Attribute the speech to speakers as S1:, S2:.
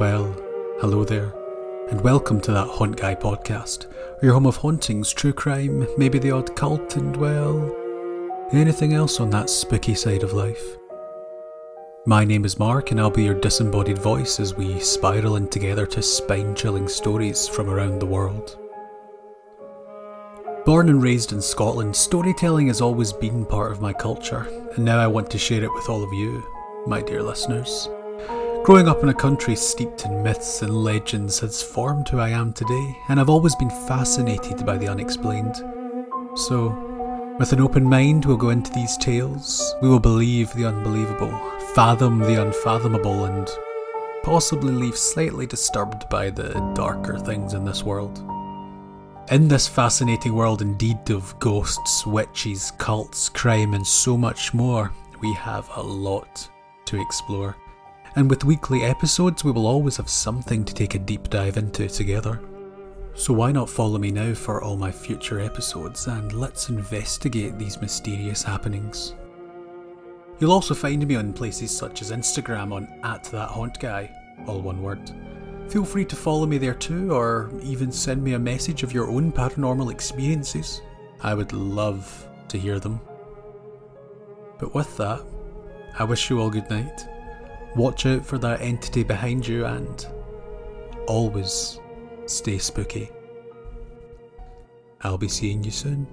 S1: Well, hello there, and welcome to that Haunt Guy podcast, your home of hauntings, true crime, maybe the odd cult, and well, anything else on that spooky side of life. My name is Mark, and I'll be your disembodied voice as we spiral in together to spine chilling stories from around the world. Born and raised in Scotland, storytelling has always been part of my culture, and now I want to share it with all of you, my dear listeners. Growing up in a country steeped in myths and legends has formed who I am today, and I've always been fascinated by the unexplained. So, with an open mind, we'll go into these tales, we will believe the unbelievable, fathom the unfathomable, and possibly leave slightly disturbed by the darker things in this world. In this fascinating world, indeed, of ghosts, witches, cults, crime, and so much more, we have a lot to explore. And with weekly episodes, we will always have something to take a deep dive into together. So why not follow me now for all my future episodes and let's investigate these mysterious happenings. You'll also find me on places such as Instagram on at that haunt guy, all one word. Feel free to follow me there too, or even send me a message of your own paranormal experiences. I would love to hear them. But with that, I wish you all good night. Watch out for that entity behind you and always stay spooky. I'll be seeing you soon.